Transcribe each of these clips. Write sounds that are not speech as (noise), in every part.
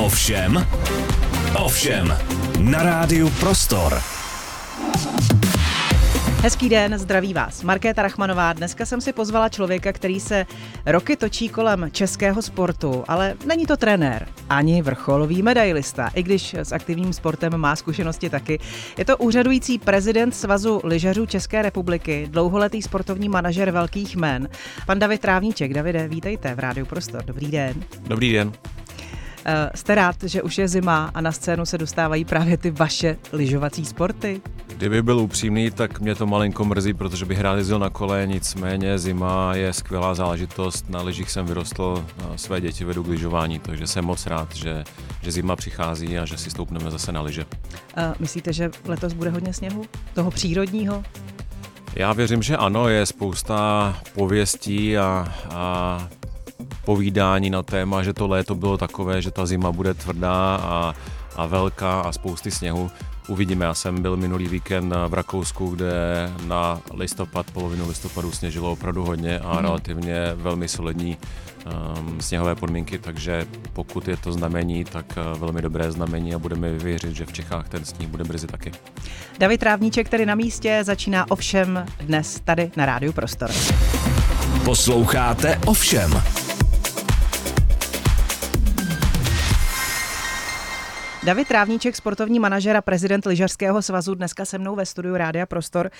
Ovšem, ovšem, na rádiu Prostor. Hezký den, zdraví vás. Markéta Rachmanová. Dneska jsem si pozvala člověka, který se roky točí kolem českého sportu, ale není to trenér, ani vrcholový medailista, i když s aktivním sportem má zkušenosti taky. Je to úřadující prezident Svazu lyžařů České republiky, dlouholetý sportovní manažer velkých jmen. Pan David Trávníček. Davide, vítejte v Rádiu Prostor. Dobrý den. Dobrý den. Eh, jste rád, že už je zima a na scénu se dostávají právě ty vaše lyžovací sporty? Kdyby byl upřímný, tak mě to malinko mrzí, protože bych rád jezdil na kole, nicméně zima je skvělá záležitost. Na lyžích jsem vyrostl, své děti vedu k lyžování, takže jsem moc rád, že, že zima přichází a že si stoupneme zase na lyže. Uh, myslíte, že letos bude hodně sněhu? Toho přírodního? Já věřím, že ano, je spousta pověstí a, a povídání na téma, že to léto bylo takové, že ta zima bude tvrdá a, a velká a spousty sněhu. Uvidíme, já jsem byl minulý víkend v Rakousku, kde na listopad, polovinu listopadu sněžilo opravdu hodně a mm. relativně velmi solidní um, sněhové podmínky, takže pokud je to znamení, tak uh, velmi dobré znamení a budeme věřit, že v Čechách ten sníh bude brzy taky. David Trávníček tady na místě začíná ovšem dnes tady na Rádiu Prostor. Posloucháte ovšem. David Trávníček, sportovní manažer a prezident lyžařského svazu, dneska se mnou ve studiu Rádia Prostor.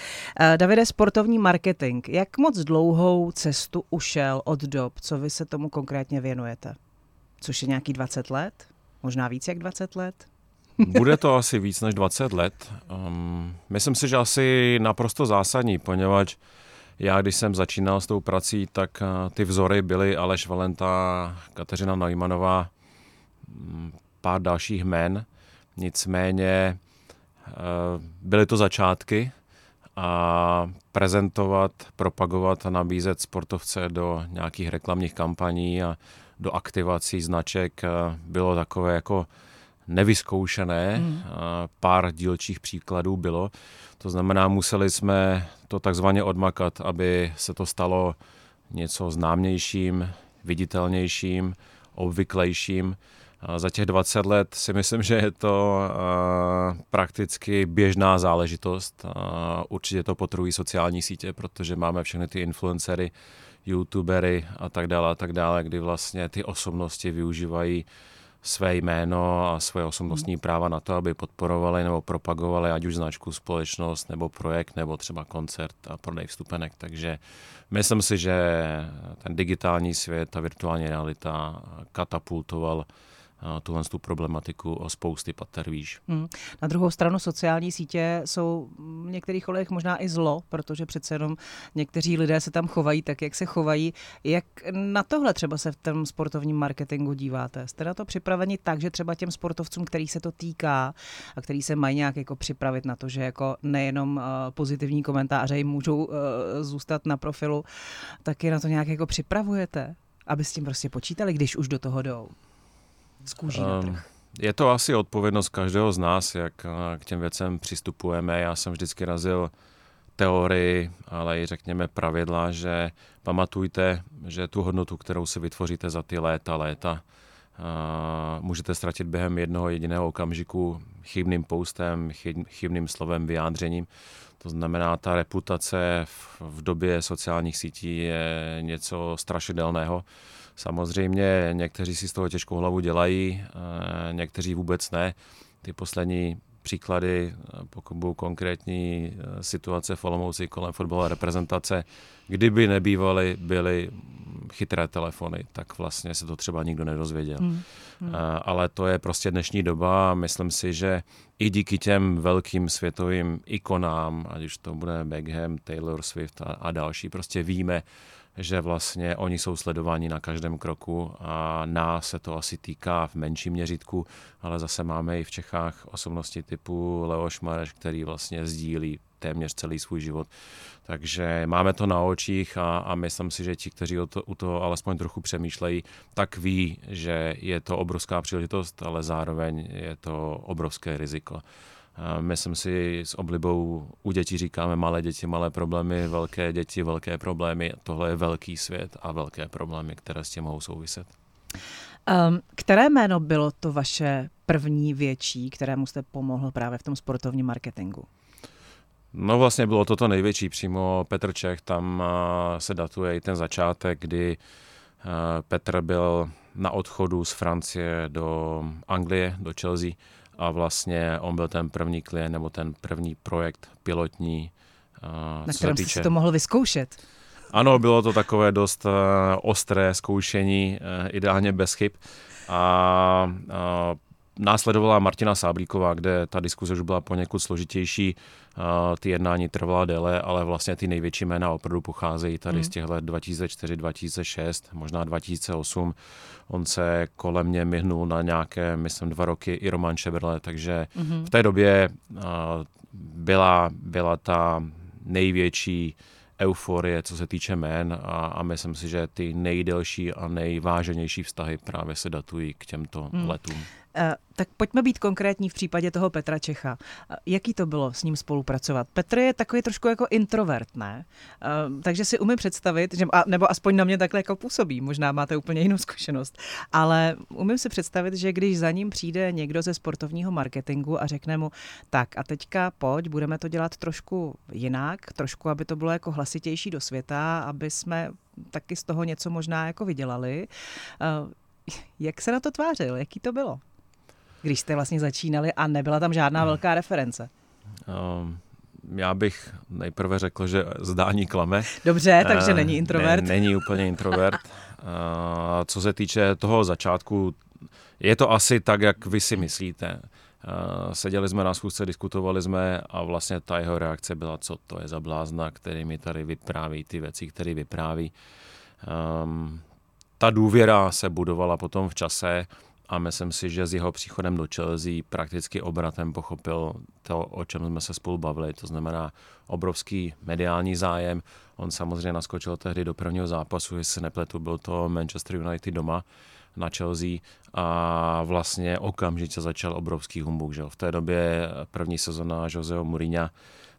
Eh, Davide, sportovní marketing. Jak moc dlouhou cestu ušel od dob, co vy se tomu konkrétně věnujete? Což je nějaký 20 let? Možná víc jak 20 let? Bude to asi víc než 20 let. Um, myslím si, že asi naprosto zásadní, poněvadž já, když jsem začínal s tou prací, tak uh, ty vzory byly Aleš Valenta, Kateřina Najmanová, mm, pár dalších men, nicméně eh, byly to začátky a prezentovat, propagovat a nabízet sportovce do nějakých reklamních kampaní a do aktivací značek eh, bylo takové jako nevyzkoušené. Mm. Pár dílčích příkladů bylo. To znamená, museli jsme to takzvaně odmakat, aby se to stalo něco známějším, viditelnějším, obvyklejším. Za těch 20 let si myslím, že je to prakticky běžná záležitost. Určitě to potrují sociální sítě, protože máme všechny ty influencery, youtubery a tak dále a tak dále, kdy vlastně ty osobnosti využívají své jméno a své osobnostní práva na to, aby podporovali nebo propagovali ať už značku, společnost nebo projekt nebo třeba koncert a prodej vstupenek. Takže myslím si, že ten digitální svět, ta virtuální realita katapultoval tuhle tu problematiku o spousty pater výš. Hmm. Na druhou stranu sociální sítě jsou v některých ohledech možná i zlo, protože přece jenom někteří lidé se tam chovají tak, jak se chovají. Jak na tohle třeba se v tom sportovním marketingu díváte? Jste na to připraveni tak, že třeba těm sportovcům, který se to týká a který se mají nějak jako připravit na to, že jako nejenom uh, pozitivní komentáře jim můžou uh, zůstat na profilu, tak je na to nějak jako připravujete? aby s tím prostě počítali, když už do toho jdou z kůží na trh? Je to asi odpovědnost každého z nás, jak eh, k těm věcem přistupujeme. Já jsem vždycky razil teorii, ale i řekněme pravidla, že pamatujte, že tu hodnotu, kterou si vytvoříte za ty léta, léta, Uh, můžete ztratit během jednoho jediného okamžiku chybným postem, chybným slovem, vyjádřením. To znamená, ta reputace v, v době sociálních sítí je něco strašidelného. Samozřejmě někteří si z toho těžkou hlavu dělají, eh, někteří vůbec ne. Ty poslední příklady, eh, pokud budou konkrétní eh, situace v Olomouci kolem fotbalové reprezentace, kdyby nebývaly, byly chytré telefony, tak vlastně se to třeba nikdo nedozvěděl. Hmm. Hmm. Ale to je prostě dnešní doba a myslím si, že i díky těm velkým světovým ikonám, ať už to bude Beckham, Taylor Swift a, a další, prostě víme, že vlastně oni jsou sledováni na každém kroku a nás se to asi týká v menším měřítku, ale zase máme i v Čechách osobnosti typu Leoš Mareš, který vlastně sdílí téměř celý svůj život. Takže máme to na očích a, a myslím si, že ti, kteří o to, u toho alespoň trochu přemýšlejí, tak ví, že je to obrovská příležitost, ale zároveň je to obrovské riziko. Myslím si, s oblibou u dětí říkáme malé děti, malé problémy, velké děti, velké problémy. Tohle je velký svět a velké problémy, které s tím mohou souviset. Um, které jméno bylo to vaše první větší, kterému jste pomohl právě v tom sportovním marketingu? No vlastně bylo to to největší, přímo Petr Čech, tam se datuje i ten začátek, kdy Petr byl na odchodu z Francie do Anglie, do Chelsea a vlastně on byl ten první klient nebo ten první projekt pilotní. Na kterém jste si to mohl vyzkoušet. Ano, bylo to takové dost uh, ostré zkoušení, uh, ideálně bez chyb. A následovala Martina Sáblíková, kde ta diskuze už byla poněkud složitější, ty jednání trvala déle, ale vlastně ty největší jména opravdu pocházejí tady mm. z těch let 2004, 2006, možná 2008. On se kolem mě myhnul na nějaké, myslím, dva roky i Roman Šeberle, takže mm. v té době byla, byla ta největší euforie, co se týče jmén a, a myslím si, že ty nejdelší a nejváženější vztahy právě se datují k těmto hmm. letům. Eh, tak pojďme být konkrétní v případě toho Petra Čecha. Eh, jaký to bylo s ním spolupracovat? Petr je takový trošku jako introvert, ne? Eh, takže si umím představit, že, nebo aspoň na mě takhle jako působí, možná máte úplně jinou zkušenost, ale umím si představit, že když za ním přijde někdo ze sportovního marketingu a řekne mu, tak a teďka pojď, budeme to dělat trošku jinak, trošku, aby to bylo jako hlasitější do světa, aby jsme taky z toho něco možná jako vydělali. Jak se na to tvářil? Jaký to bylo? Když jste vlastně začínali a nebyla tam žádná velká reference? Um, já bych nejprve řekl, že zdání klame. Dobře, takže není introvert. Ne, není úplně introvert. Uh, (laughs) co se týče toho začátku, je to asi tak, jak vy si myslíte. Uh, seděli jsme na schůzce, diskutovali jsme a vlastně ta jeho reakce byla, co to je za blázna, který mi tady vypráví ty věci, které vypráví. Um, ta důvěra se budovala potom v čase a myslím si, že s jeho příchodem do Chelsea prakticky obratem pochopil to, o čem jsme se spolu bavili, to znamená obrovský mediální zájem. On samozřejmě naskočil tehdy do prvního zápasu, jestli se nepletu, byl to Manchester United doma na Chelsea a vlastně okamžitě začal obrovský humbuk. Že? V té době první sezona Joseho Mourinha,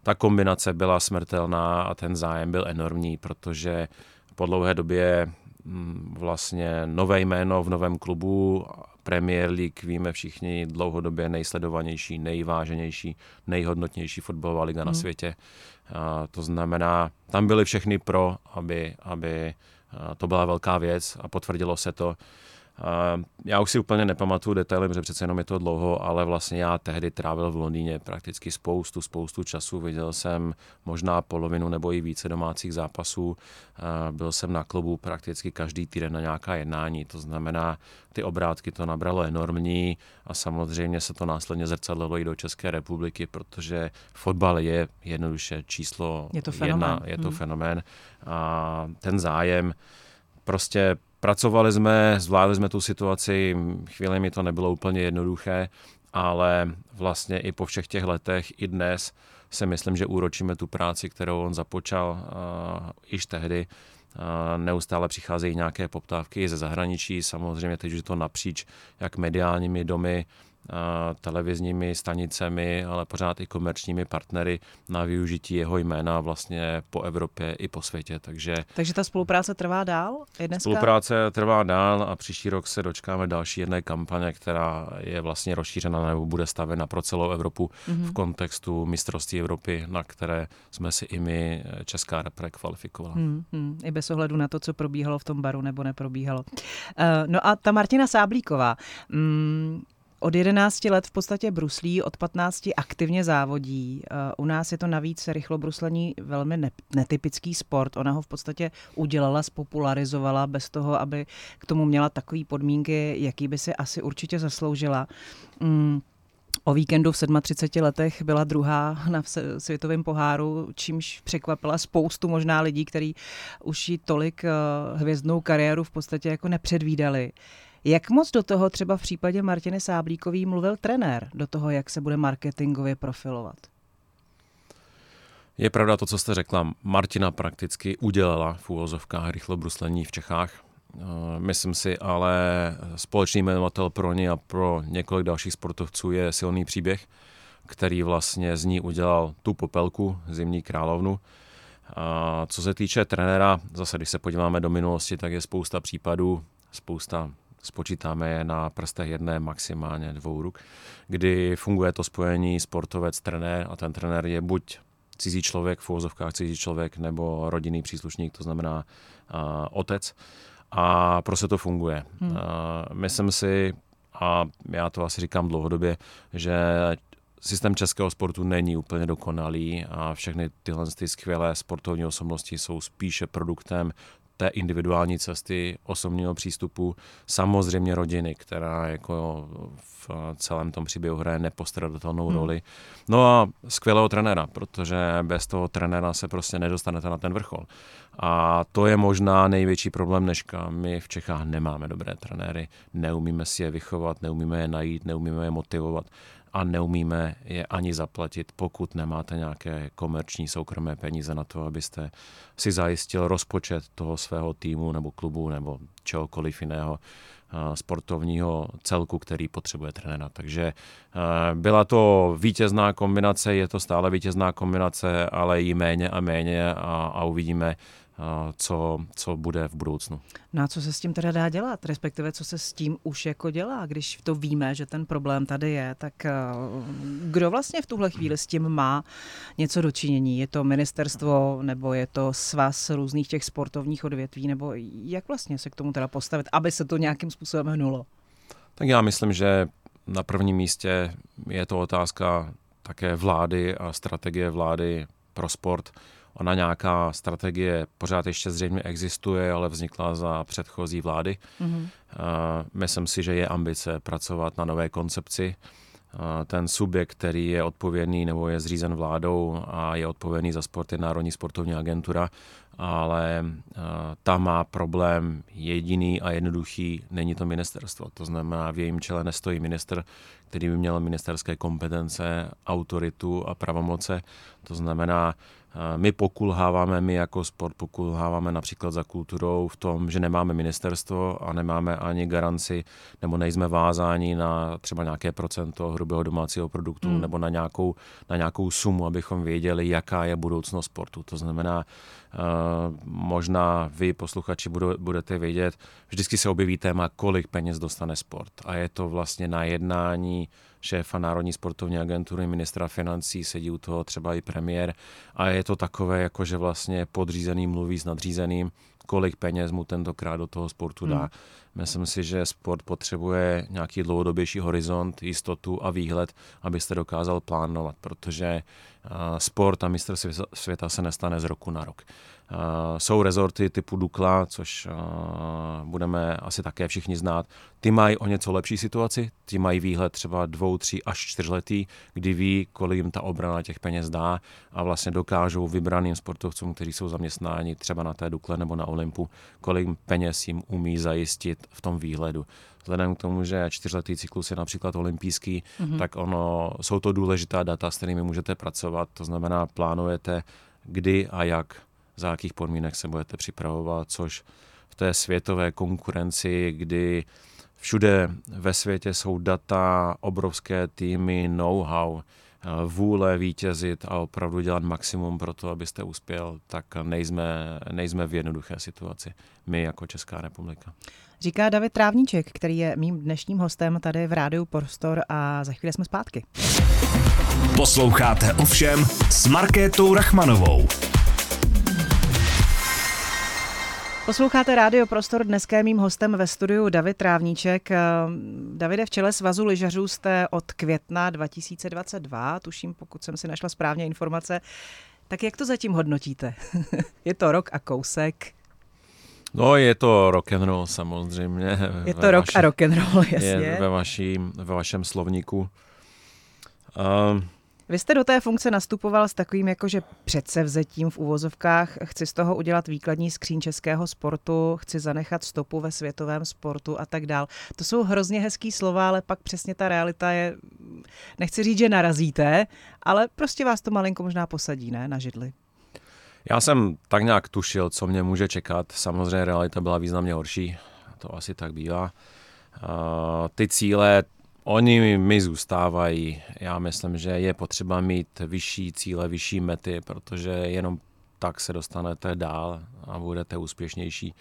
ta kombinace byla smrtelná a ten zájem byl enormní, protože po dlouhé době vlastně nové jméno v novém klubu Premier League, víme všichni, dlouhodobě nejsledovanější, nejváženější, nejhodnotnější fotbalová liga hmm. na světě. A to znamená, tam byly všechny pro, aby, aby to byla velká věc a potvrdilo se to. Já už si úplně nepamatuju detaily, protože přece jenom je to dlouho, ale vlastně já tehdy trávil v Londýně prakticky spoustu, spoustu času. Viděl jsem možná polovinu nebo i více domácích zápasů. Byl jsem na klubu prakticky každý týden na nějaká jednání. To znamená, ty obrátky to nabralo enormní a samozřejmě se to následně zrcadlilo i do České republiky, protože fotbal je jednoduše číslo je to fenomén. jedna, je to hmm. fenomén. A ten zájem prostě Pracovali jsme, zvládli jsme tu situaci, chvíli mi to nebylo úplně jednoduché, ale vlastně i po všech těch letech, i dnes si myslím, že úročíme tu práci, kterou on započal uh, již tehdy. Uh, neustále přicházejí nějaké poptávky ze zahraničí, samozřejmě teď už je to napříč jak mediálními domy, televizními stanicemi, ale pořád i komerčními partnery na využití jeho jména vlastně po Evropě i po světě. Takže, Takže ta spolupráce trvá dál? Je dneska? Spolupráce trvá dál a příští rok se dočkáme další jedné kampaně, která je vlastně rozšířena nebo bude stavena pro celou Evropu mm-hmm. v kontextu mistrovství Evropy, na které jsme si i my Česká repre kvalifikovala. Mm-hmm. I bez ohledu na to, co probíhalo v tom baru nebo neprobíhalo. Uh, no a ta Martina Sáblíková, mm, od 11 let v podstatě bruslí, od 15 aktivně závodí. Eh, u nás je to navíc rychlobruslení velmi netypický sport. Ona ho v podstatě udělala, spopularizovala bez toho, aby k tomu měla takové podmínky, jaký by si asi určitě zasloužila. Mm. O víkendu v 37 letech byla druhá na světovém poháru, čímž překvapila spoustu možná lidí, kteří už jí tolik eh, hvězdnou kariéru v podstatě jako nepředvídali. Jak moc do toho třeba v případě Martiny Sáblíkový mluvil trenér, do toho, jak se bude marketingově profilovat? Je pravda to, co jste řekla. Martina prakticky udělala v úvozovkách rychlobruslení v Čechách. Eh, myslím si, ale společný jmenovatel pro ně a pro několik dalších sportovců je silný příběh, který vlastně z ní udělal tu popelku, zimní královnu. A co se týče trenéra, zase když se podíváme do minulosti, tak je spousta případů, spousta spočítáme je na prstech jedné, maximálně dvou ruk, kdy funguje to spojení sportovec-trenér a ten trenér je buď cizí člověk, v úvozovkách cizí člověk, nebo rodinný příslušník, to znamená uh, otec. A prostě to funguje. Hmm. Uh, myslím si, a já to asi říkám dlouhodobě, že systém českého sportu není úplně dokonalý a všechny tyhle ty skvělé sportovní osobnosti jsou spíše produktem té individuální cesty, osobního přístupu, samozřejmě rodiny, která jako v celém tom příběhu hraje nepostradatelnou hmm. roli. No a skvělého trenéra, protože bez toho trenéra se prostě nedostanete na ten vrchol. A to je možná největší problém dneška. My v Čechách nemáme dobré trenéry, neumíme si je vychovat, neumíme je najít, neumíme je motivovat a neumíme je ani zaplatit, pokud nemáte nějaké komerční soukromé peníze na to, abyste si zajistil rozpočet toho svého týmu nebo klubu nebo čehokoliv jiného eh, sportovního celku, který potřebuje trenéra. Takže eh, byla to vítězná kombinace, je to stále vítězná kombinace, ale i méně a méně a, a uvidíme, co, co bude v budoucnu. No a co se s tím teda dá dělat, respektive co se s tím už jako dělá, když to víme, že ten problém tady je, tak eh, kdo vlastně v tuhle chvíli s tím má něco dočinění? Je to ministerstvo nebo je to svaz různých těch sportovních odvětví, nebo jak vlastně se k tomu teda postavit, aby se to nějakým způsobem hnulo? Tak já myslím, že na prvním místě je to otázka také vlády a strategie vlády pro sport. Ona nějaká strategie pořád ještě zřejmě existuje, ale vznikla za předchozí vlády. Mm-hmm. Myslím si, že je ambice pracovat na nové koncepci. Ten subjekt, který je odpovědný nebo je zřízen vládou a je odpovědný za sport, je Národní sportovní agentura, ale ta má problém jediný a jednoduchý, není to ministerstvo. To znamená, v jejím čele nestojí minister, který by měl ministerské kompetence, autoritu a pravomoce. To znamená, my pokulháváme, my jako sport pokulháváme například za kulturou v tom, že nemáme ministerstvo a nemáme ani garanci, nebo nejsme vázáni na třeba nějaké procento hrubého domácího produktu hmm. nebo na nějakou, na nějakou sumu, abychom věděli, jaká je budoucnost sportu. To znamená, Uh, možná vy, posluchači, budete vědět, vždycky se objeví téma, kolik peněz dostane sport. A je to vlastně na jednání šéfa Národní sportovní agentury, ministra financí, sedí u toho třeba i premiér a je to takové, jako že vlastně podřízený mluví s nadřízeným, kolik peněz mu tentokrát do toho sportu dá. Hmm. Myslím si, že sport potřebuje nějaký dlouhodobější horizont, jistotu a výhled, abyste dokázal plánovat, protože sport a mistr světa se nestane z roku na rok. Jsou rezorty typu Dukla, což budeme asi také všichni znát. Ty mají o něco lepší situaci, ty mají výhled třeba dvou, tří až čtyřletý, kdy ví, kolik jim ta obrana těch peněz dá a vlastně dokážou vybraným sportovcům, kteří jsou zaměstnáni třeba na té Dukle nebo na Olympu, kolik peněz jim umí zajistit v tom výhledu vzhledem k tomu, že čtyřletý cyklus je například olympijský, mm-hmm. tak ono, jsou to důležitá data, s kterými můžete pracovat. To znamená, plánujete, kdy a jak, za jakých podmínek se budete připravovat, což v té světové konkurenci, kdy všude ve světě jsou data, obrovské týmy, know-how, vůle vítězit a opravdu dělat maximum pro to, abyste uspěl, tak nejsme, nejsme v jednoduché situaci. My jako Česká republika. Říká David Trávníček, který je mým dnešním hostem tady v Rádiu Prostor a za chvíli jsme zpátky. Posloucháte ovšem s Markétou Rachmanovou. Posloucháte Rádio Prostor, dneska je mým hostem ve studiu David Trávníček. Davide, v čele Svazu lyžařů jste od května 2022, tuším, pokud jsem si našla správně informace. Tak jak to zatím hodnotíte? (laughs) je to rok a kousek. No, je to rock and roll samozřejmě. Je to rock vaši, a rock and roll, jasně. Je ve, vaší, ve vašem slovníku. Um, vy jste do té funkce nastupoval s takovým jakože předsevzetím v uvozovkách. Chci z toho udělat výkladní skříň českého sportu, chci zanechat stopu ve světovém sportu a tak dál. To jsou hrozně hezký slova, ale pak přesně ta realita je, nechci říct, že narazíte, ale prostě vás to malinko možná posadí, ne, na židli. Já jsem tak nějak tušil, co mě může čekat. Samozřejmě realita byla významně horší, to asi tak bývá. Uh, ty cíle, oni mi zůstávají. Já myslím, že je potřeba mít vyšší cíle, vyšší mety, protože jenom tak se dostanete dál a budete úspěšnější.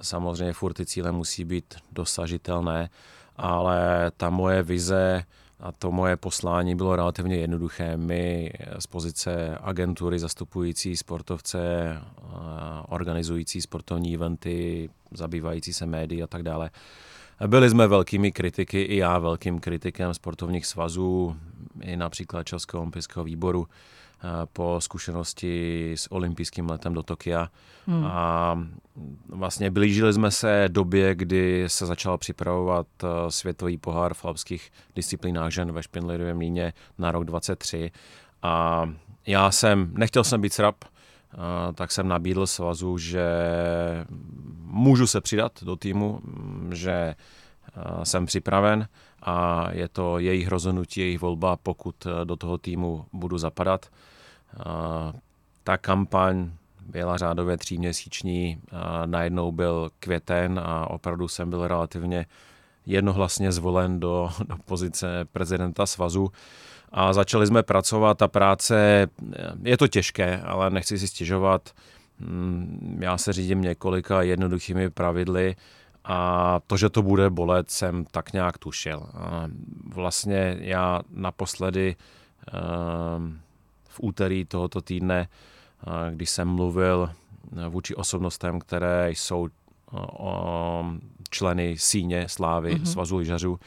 Samozřejmě furt ty cíle musí být dosažitelné, ale ta moje vize a to moje poslání bylo relativně jednoduché. My z pozice agentury zastupující sportovce, organizující sportovní eventy, zabývající se médií a tak dále, byli jsme velkými kritiky, i já velkým kritikem sportovních svazů, i například Českého olympijského výboru po zkušenosti s olympijským letem do Tokia. Hmm. A vlastně blížili jsme se době, kdy se začal připravovat eh, světový pohár v chlapských disciplínách žen ve Špindlerově mlíně na rok 23. A já jsem, nechtěl jsem být srab, eh, tak jsem nabídl svazu, že můžu se přidat do týmu, že eh, jsem připraven a je to jejich rozhodnutí, jejich volba, pokud do toho týmu budu zapadat. Ta kampaň byla řádově tříměsíční, najednou byl květen a opravdu jsem byl relativně jednohlasně zvolen do, (laughs) do pozice prezidenta svazu a začali jsme pracovat. Ta práce, je to těžké, ale nechci si stěžovat. Mm, já se řídím několika jednoduchými pravidly a to, že to bude bolet, jsem tak nějak tušil. Vlastně já naposledy ehm, v úterý tohoto týdne, když jsem mluvil vůči osobnostem, které jsou členy síně slávy mm-hmm. Svazu lyžařů,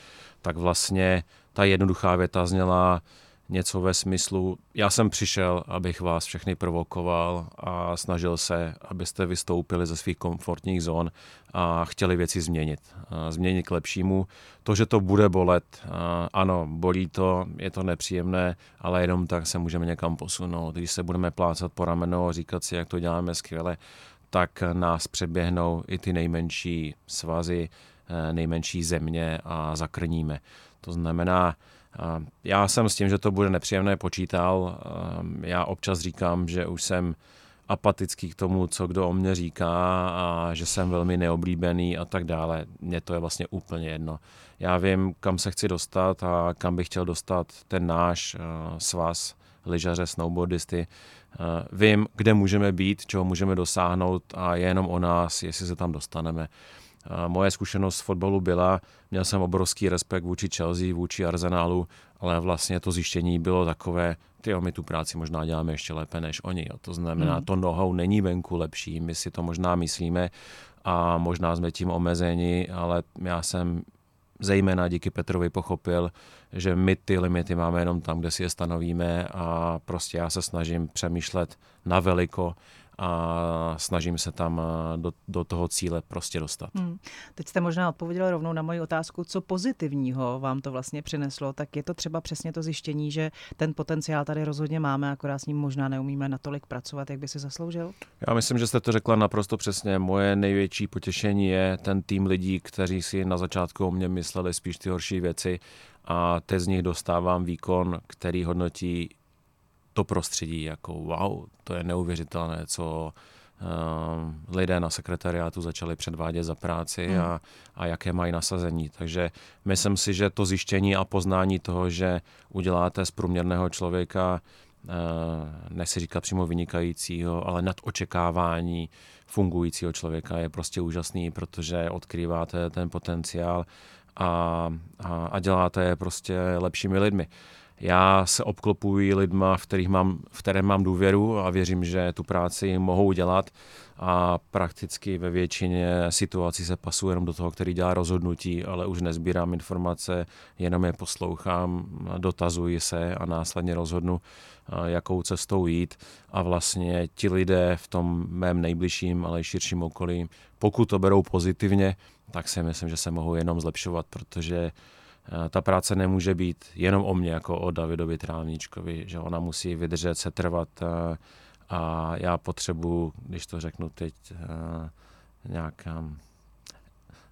tak vlastně ta jednoduchá věta zněla, něco ve smyslu, já jsem přišel, abych vás všechny provokoval a snažil se, abyste vystoupili ze svých komfortních zón a chtěli věci změnit. Změnit k lepšímu. To, že to bude bolet, ano, bolí to, je to nepříjemné, ale jenom tak se můžeme někam posunout. Když se budeme plácat po rameno a říkat si, jak to děláme skvěle, tak nás přeběhnou i ty nejmenší svazy, e, nejmenší země a zakrníme. To znamená, já jsem s tím, že to bude nepříjemné počítal. Já občas říkám, že už jsem apatický k tomu, co kdo o mě říká a že jsem velmi neoblíbený a tak dále. Mně to je vlastně úplně jedno. Já vím, kam se chci dostat a kam bych chtěl dostat ten náš svaz, lyžaře, snowboardisty. Vím, kde můžeme být, čeho můžeme dosáhnout a je jenom o nás, jestli se tam dostaneme. Moje zkušenost v fotbalu byla, měl jsem obrovský respekt vůči Chelsea, vůči Arsenalu, ale vlastně to zjištění bylo takové, ty my tu práci možná děláme ještě lépe než oni. Jo. To znamená, hmm. to nohou není venku lepší, my si to možná myslíme a možná jsme tím omezeni, ale já jsem zejména díky Petrovi pochopil, že my ty limity máme jenom tam, kde si je stanovíme a prostě já se snažím přemýšlet na veliko a snažím se tam eh, do, do toho cíle prostě dostat. Hmm. Teď jste možná odpověděl rovnou na moji otázku, co pozitivního vám to vlastně přineslo, tak je to třeba přesně to zjištění, že ten potenciál tady rozhodně máme, akorát s ním možná neumíme natolik pracovat, jak by si zasloužil? Já myslím, že jste to řekla naprosto přesně. Moje největší potěšení je ten tým lidí, kteří si na začátku o mě mysleli spíš ty horší věci a teď z nich dostávám výkon, který hodnotí to prostředí, jako wow, to je neuvěřitelné, co uh, lidé na sekretariátu začali předvádět za práci hmm. a, a jaké mají nasazení. Takže myslím si, že to zjištění a poznání toho, že uděláte z průměrného člověka uh, nechci říkat přímo vynikajícího, ale nad očekávání fungujícího člověka je prostě úžasný, protože odkrýváte ten potenciál a, a, a děláte je prostě lepšími lidmi. Já se obklopuji lidma, v, kterých mám, v které mám důvěru a věřím, že tu práci mohou dělat. A prakticky ve většině situací se pasu jenom do toho, který dělá rozhodnutí, ale už nezbírám informace, jenom je poslouchám, dotazuji se a následně rozhodnu, jakou cestou jít. A vlastně ti lidé v tom mém nejbližším, ale i širším okolí, pokud to berou pozitivně, tak si myslím, že se mohou jenom zlepšovat, protože ta práce nemůže být jenom o mně, jako o Davidovi Trávníčkovi, že ona musí vydržet, se trvat eh, a já potřebuji, když to řeknu teď, eh, nějak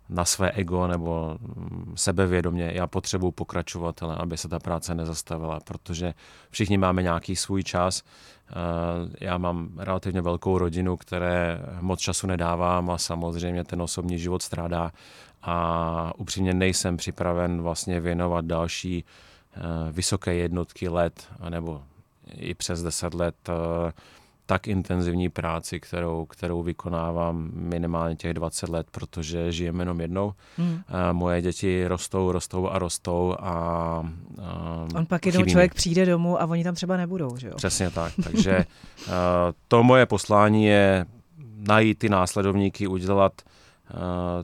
na své ego nebo mm, sebevědomě, já potřebuji pokračovatele, aby se ta práce nezastavila, protože všichni máme nějaký svůj čas. Já mám relativně velkou rodinu, které moc času nedávám a samozřejmě ten osobní život strádá a upřímně nejsem připraven vlastně věnovat další uh, vysoké jednotky let, nebo i přes 10 let uh, tak intenzivní práci, kterou, kterou vykonávám minimálně těch 20 let, protože žijeme jenom jednou. Hmm. Moje děti rostou, rostou a rostou a, a On pak jednou člověk přijde domů a oni tam třeba nebudou, že jo? Přesně tak, (laughs) takže to moje poslání je najít ty následovníky, udělat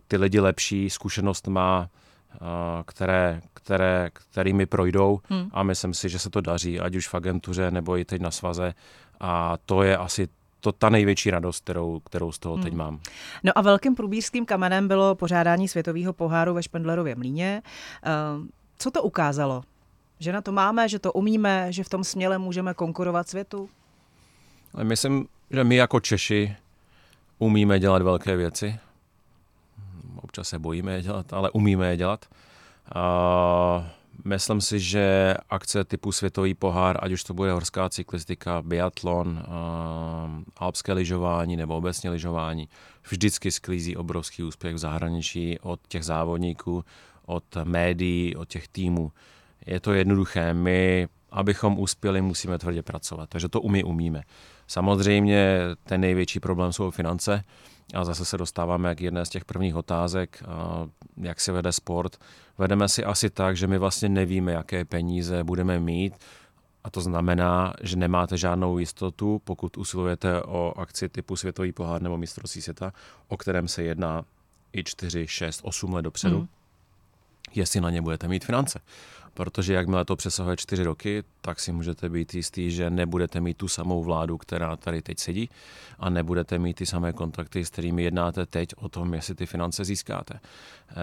ty lidi lepší, zkušenost má, které, které, kterými projdou hmm. a myslím si, že se to daří, ať už v agentuře nebo i teď na svaze a to je asi to ta největší radost, kterou, kterou z toho hmm. teď mám. No a velkým průbířským kamenem bylo pořádání světového poháru ve Špendlerově mlíně. Ehm, co to ukázalo? Že na to máme, že to umíme, že v tom směle můžeme konkurovat světu? Myslím, že my jako Češi umíme dělat velké věci. Občas se bojíme je dělat, ale umíme je dělat. Uh, Myslím si, že akce typu Světový pohár, ať už to bude horská cyklistika, biatlon, uh, alpské lyžování nebo obecně lyžování, vždycky sklízí obrovský úspěch v zahraničí od těch závodníků, od médií, od těch týmů. Je to jednoduché. My, abychom uspěli, musíme tvrdě pracovat. Takže to umí, umíme. Samozřejmě ten největší problém jsou finance. A zase se dostáváme k jedné z těch prvních otázek, jak se vede sport. Vedeme si asi tak, že my vlastně nevíme, jaké peníze budeme mít, a to znamená, že nemáte žádnou jistotu, pokud usilujete o akci typu Světový pohár nebo mistrovství světa, o kterém se jedná i 4, 6, 8 let dopředu, mm. Jestli na ně budete mít finance protože jakmile to přesahuje čtyři roky, tak si můžete být jistý, že nebudete mít tu samou vládu, která tady teď sedí a nebudete mít ty samé kontakty, s kterými jednáte teď o tom, jestli ty finance získáte. Eh,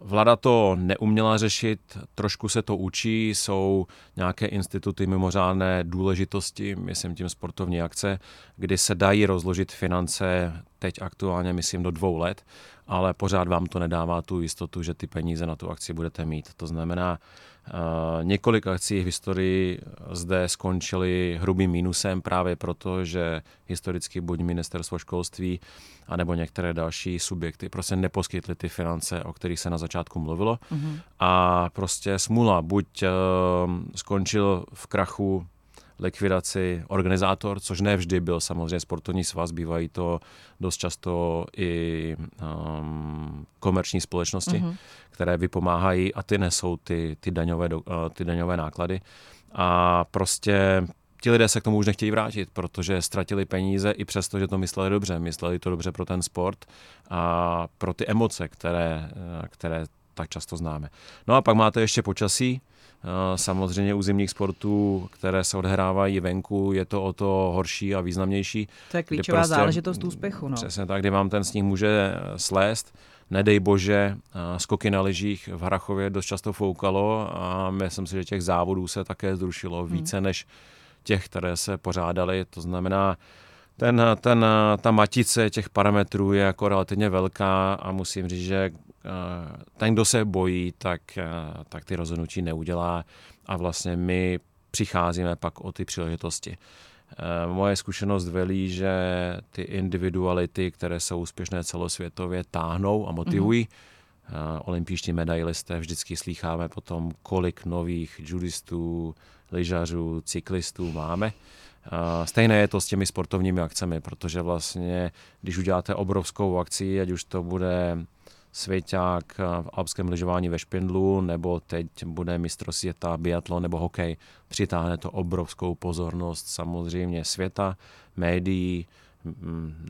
vláda to neuměla řešit, trošku se to učí, jsou nějaké instituty mimořádné důležitosti, myslím tím sportovní akce, kdy se dají rozložit finance teď aktuálně, myslím, do dvou let, ale pořád vám to nedává tu jistotu, že ty peníze na tu akci budete mít. To znamená, Uh, několik akcí v historii zde skončily hrubým mínusem právě proto, že historicky buď ministerstvo školství anebo některé další subjekty prostě neposkytly ty finance, o kterých se na začátku mluvilo. Mm-hmm. A prostě smula buď uh, skončil v krachu likvidaci organizátor, což ne vždy byl samozřejmě sportovní svaz, bývají to dost často i um, komerční společnosti, mm-hmm. které vypomáhají a ty nesou ty, ty, daňové, uh, ty daňové náklady. A prostě ti lidé se k tomu už nechtějí vrátit, protože ztratili peníze i přesto, že to mysleli dobře. Mysleli to dobře pro ten sport a pro ty emoce, které, uh, které tak často známe. No a pak máte ještě počasí, Samozřejmě u zimních sportů, které se odehrávají venku, je to o to horší a významnější. To je klíčová prostě, záležitost úspěchu. No. Přesně tak, kdy vám ten sníh může slést. Nedej bože, skoky na lyžích v Harachově dost často foukalo a myslím si, že těch závodů se také zrušilo hmm. více než těch, které se pořádaly. To znamená, ten, ten, ta matice těch parametrů je jako relativně velká a musím říct, že Eh, ten, kdo se bojí, tak, eh, tak ty rozhodnutí neudělá a vlastně my přicházíme pak o ty příležitosti. Eh, moje zkušenost velí, že ty individuality, které jsou úspěšné celosvětově, táhnou a motivují. Mm-hmm. Olympijští medailisté vždycky slýcháme potom, kolik nových judistů, lyžařů, cyklistů máme. Stejné je to s těmi sportovními akcemi, protože vlastně, když uděláte obrovskou akci, ať už to bude svěťák v alpském lyžování ve Špindlu, nebo teď bude mistro světa, biatlon nebo hokej. Přitáhne to obrovskou pozornost samozřejmě světa, médií,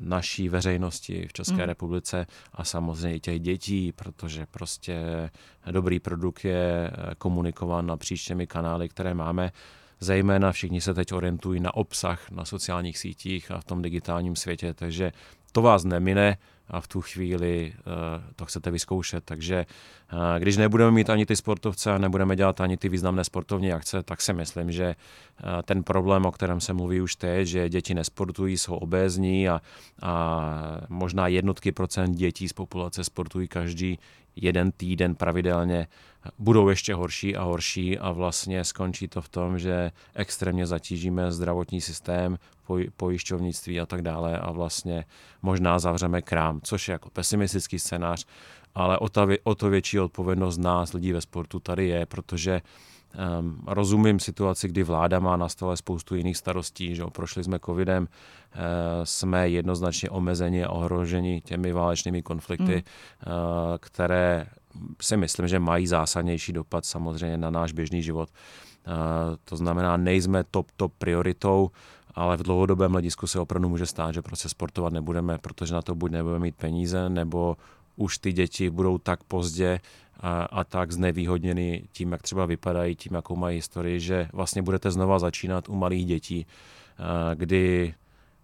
naší veřejnosti v České mm. republice a samozřejmě i těch dětí, protože prostě dobrý produkt je eh, komunikován napříč těmi kanály, které máme. Zejména všichni se teď orientují na obsah na sociálních sítích a v tom digitálním světě, takže to vás nemine, a v tu chvíli uh, to chcete vyzkoušet. Takže uh, když nebudeme mít ani ty sportovce a nebudeme dělat ani ty významné sportovní akce, tak si myslím, že uh, ten problém, o kterém se mluví už teď, že děti nesportují, jsou obézní a, a možná jednotky procent dětí z populace sportují každý jeden týden pravidelně, budou ještě horší a horší a vlastně skončí to v tom, že extrémně zatížíme zdravotní systém, pojišťovnictví a tak dále a vlastně možná zavřeme krám, což je jako pesimistický scénář, ale o, ta, o to větší odpovědnost nás, lidí ve sportu, tady je, protože Um, rozumím situaci, kdy vláda má na stole spoustu jiných starostí, že prošli jsme covidem, uh, jsme jednoznačně omezeni a ohroženi těmi válečnými konflikty, mm. uh, které si myslím, že mají zásadnější dopad samozřejmě na náš běžný život. Uh, to znamená, nejsme top, top prioritou, ale v dlouhodobém hledisku se opravdu může stát, že prostě sportovat nebudeme, protože na to buď nebudeme mít peníze, nebo už ty děti budou tak pozdě a, a tak znevýhodněny tím, jak třeba vypadají, tím, jakou mají historii, že vlastně budete znova začínat u malých dětí, kdy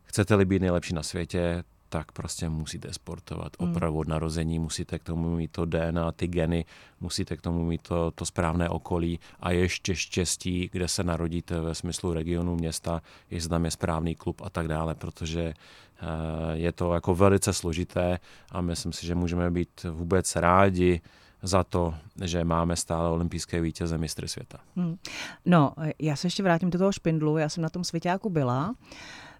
chcete-li být nejlepší na světě, tak prostě musíte sportovat hmm. opravdu od narození, musíte k tomu mít to DNA, ty geny, musíte k tomu mít to, to správné okolí a ještě štěstí, kde se narodíte ve smyslu regionu, města, jestli tam je správný klub a tak dále, protože uh, je to jako velice složité a myslím si, že můžeme být vůbec rádi, za to, že máme stále olympijské vítěze mistry světa. Hmm. No, já se ještě vrátím do toho špindlu. Já jsem na tom svěťáku byla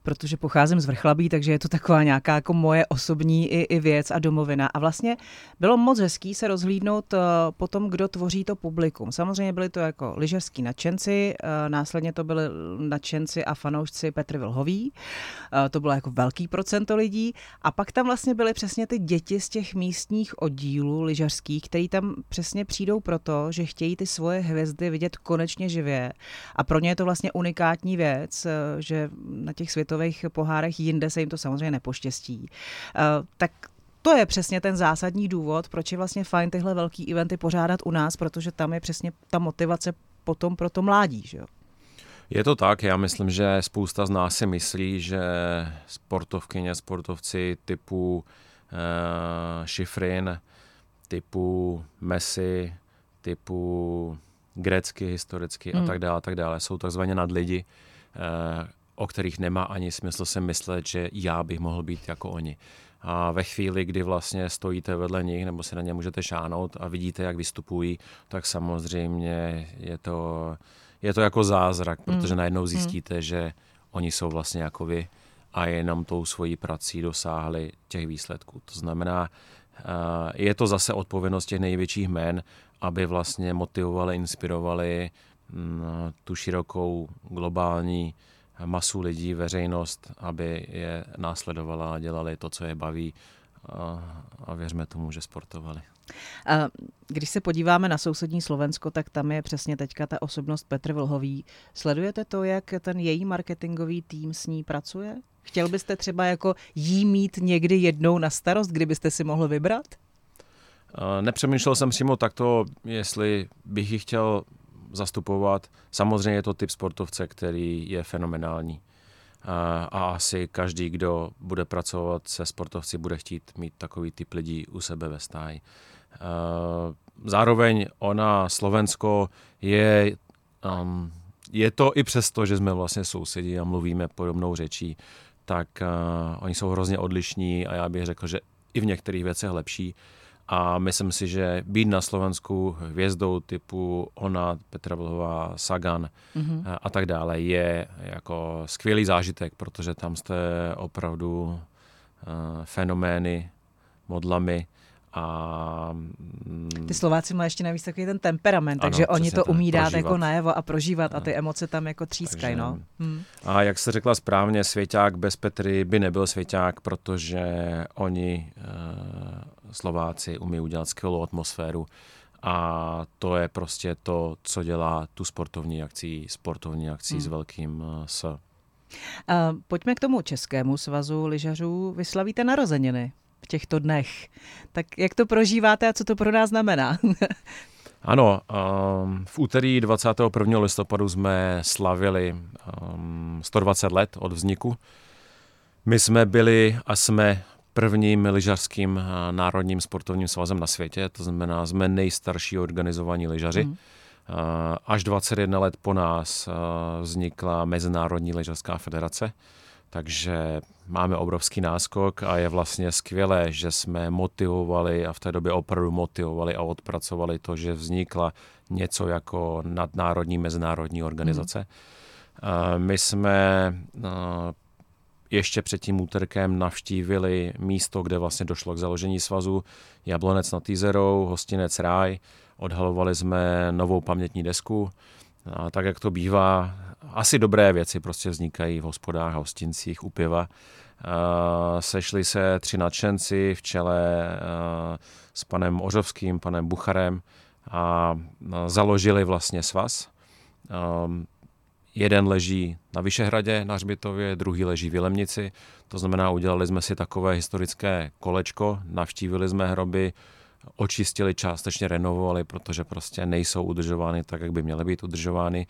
protože pocházím z Vrchlabí, takže je to taková nějaká jako moje osobní i, i věc a domovina. A vlastně bylo moc hezký se rozhlídnout uh, po tom, kdo tvoří to publikum. Samozřejmě byli to jako lyžařský nadšenci, uh, následně to byli nadšenci a fanoušci Petr Vilhový, uh, to bylo jako velký procento lidí. A pak tam vlastně byly přesně ty děti z těch místních oddílů lyžařských, který tam přesně přijdou proto, že chtějí ty svoje hvězdy vidět konečně živě. A pro ně je to vlastně unikátní věc, že na těch světových světových pohárech, jinde se jim to samozřejmě nepoštěstí. Eh, tak to je přesně ten zásadní důvod, proč je vlastně fajn tyhle velký eventy pořádat u nás, protože tam je přesně ta motivace potom pro to mládí. Že jo? Je to tak, já myslím, že spousta z nás si myslí, že sportovkyně, sportovci typu uh, Šifrin, typu Messi, typu Grecky historicky hmm. a tak dále, a tak dále, jsou takzvaně nadlidi, uh, o kterých nemá ani smysl se myslet, že já bych mohl být jako oni. A ve chvíli, kdy vlastně stojíte vedle nich nebo si na ně můžete šánout a vidíte, jak vystupují, tak samozřejmě je to, je to jako zázrak, mm. protože najednou mm. zjistíte, mm. že oni jsou vlastně jako vy a jenom tou svojí prací dosáhli těch výsledků. To znamená, je to zase odpovědnost těch největších men, aby vlastně motivovali, inspirovali mm, tu širokou globální masu lidí, veřejnost, aby je následovala a dělali to, co je baví a, a věřme tomu, že sportovali. Když se podíváme na sousední Slovensko, tak tam je přesně teďka ta osobnost Petr Vlhový. Sledujete to, jak ten její marketingový tým s ní pracuje? Chtěl byste třeba jako jí mít někdy jednou na starost, kdybyste si mohl vybrat? Nepřemýšlel jsem přímo takto, jestli bych ji chtěl zastupovat. Samozřejmě je to typ sportovce, který je fenomenální. A, asi každý, kdo bude pracovat se sportovci, bude chtít mít takový typ lidí u sebe ve stáji. Zároveň ona, Slovensko, je, um, je to i přesto, že jsme vlastně sousedí a mluvíme podobnou řečí, tak uh, oni jsou hrozně odlišní a já bych řekl, že i v některých věcech lepší. A myslím si, že být na Slovensku hvězdou typu ona, Petra Vlhová, Sagan mm-hmm. a tak dále je jako skvělý zážitek, protože tam jste opravdu uh, fenomény, modlami a... Mm, Ty Slováci mají ještě navíc takový ten temperament, ano, takže oni to umí dát jako najevo a prožívat a ty emoce tam jako třískají. No. Hmm. A jak se řekla správně, Svěťák bez Petry by nebyl Svěťák, protože oni, uh, Slováci, umí udělat skvělou atmosféru a to je prostě to, co dělá tu sportovní akcí, sportovní akcí hmm. s velkým uh, S. Uh, pojďme k tomu Českému svazu lyžařů. Vyslavíte narozeniny v těchto dnech. Tak jak to prožíváte a co to pro nás znamená? (laughs) Ano, um, v úterý 21. listopadu jsme slavili um, 120 let od vzniku. My jsme byli a jsme prvním lyžařským uh, národním sportovním svazem na světě, to znamená, jsme nejstarší organizovaní lyžaři. Mm. Až 21 let po nás uh, vznikla Mezinárodní lyžařská federace. Takže máme obrovský náskok a je vlastně skvělé, že jsme motivovali a v té době opravdu motivovali a odpracovali to, že vznikla něco jako nadnárodní mezinárodní organizace. Mm. My jsme ještě před tím úterkem navštívili místo, kde vlastně došlo k založení svazu, Jablonec nad Týzerou, hostinec Ráj, odhalovali jsme novou pamětní desku, a tak jak to bývá, asi dobré věci prostě vznikají v hospodách hostincích u piva. Sešli se tři nadšenci v čele s panem Ořovským, panem Bucharem a založili vlastně svaz. Jeden leží na Vyšehradě na Hřbitově, druhý leží v Jilemnici. To znamená, udělali jsme si takové historické kolečko, navštívili jsme hroby, očistili, částečně renovovali, protože prostě nejsou udržovány tak, jak by měly být udržovány.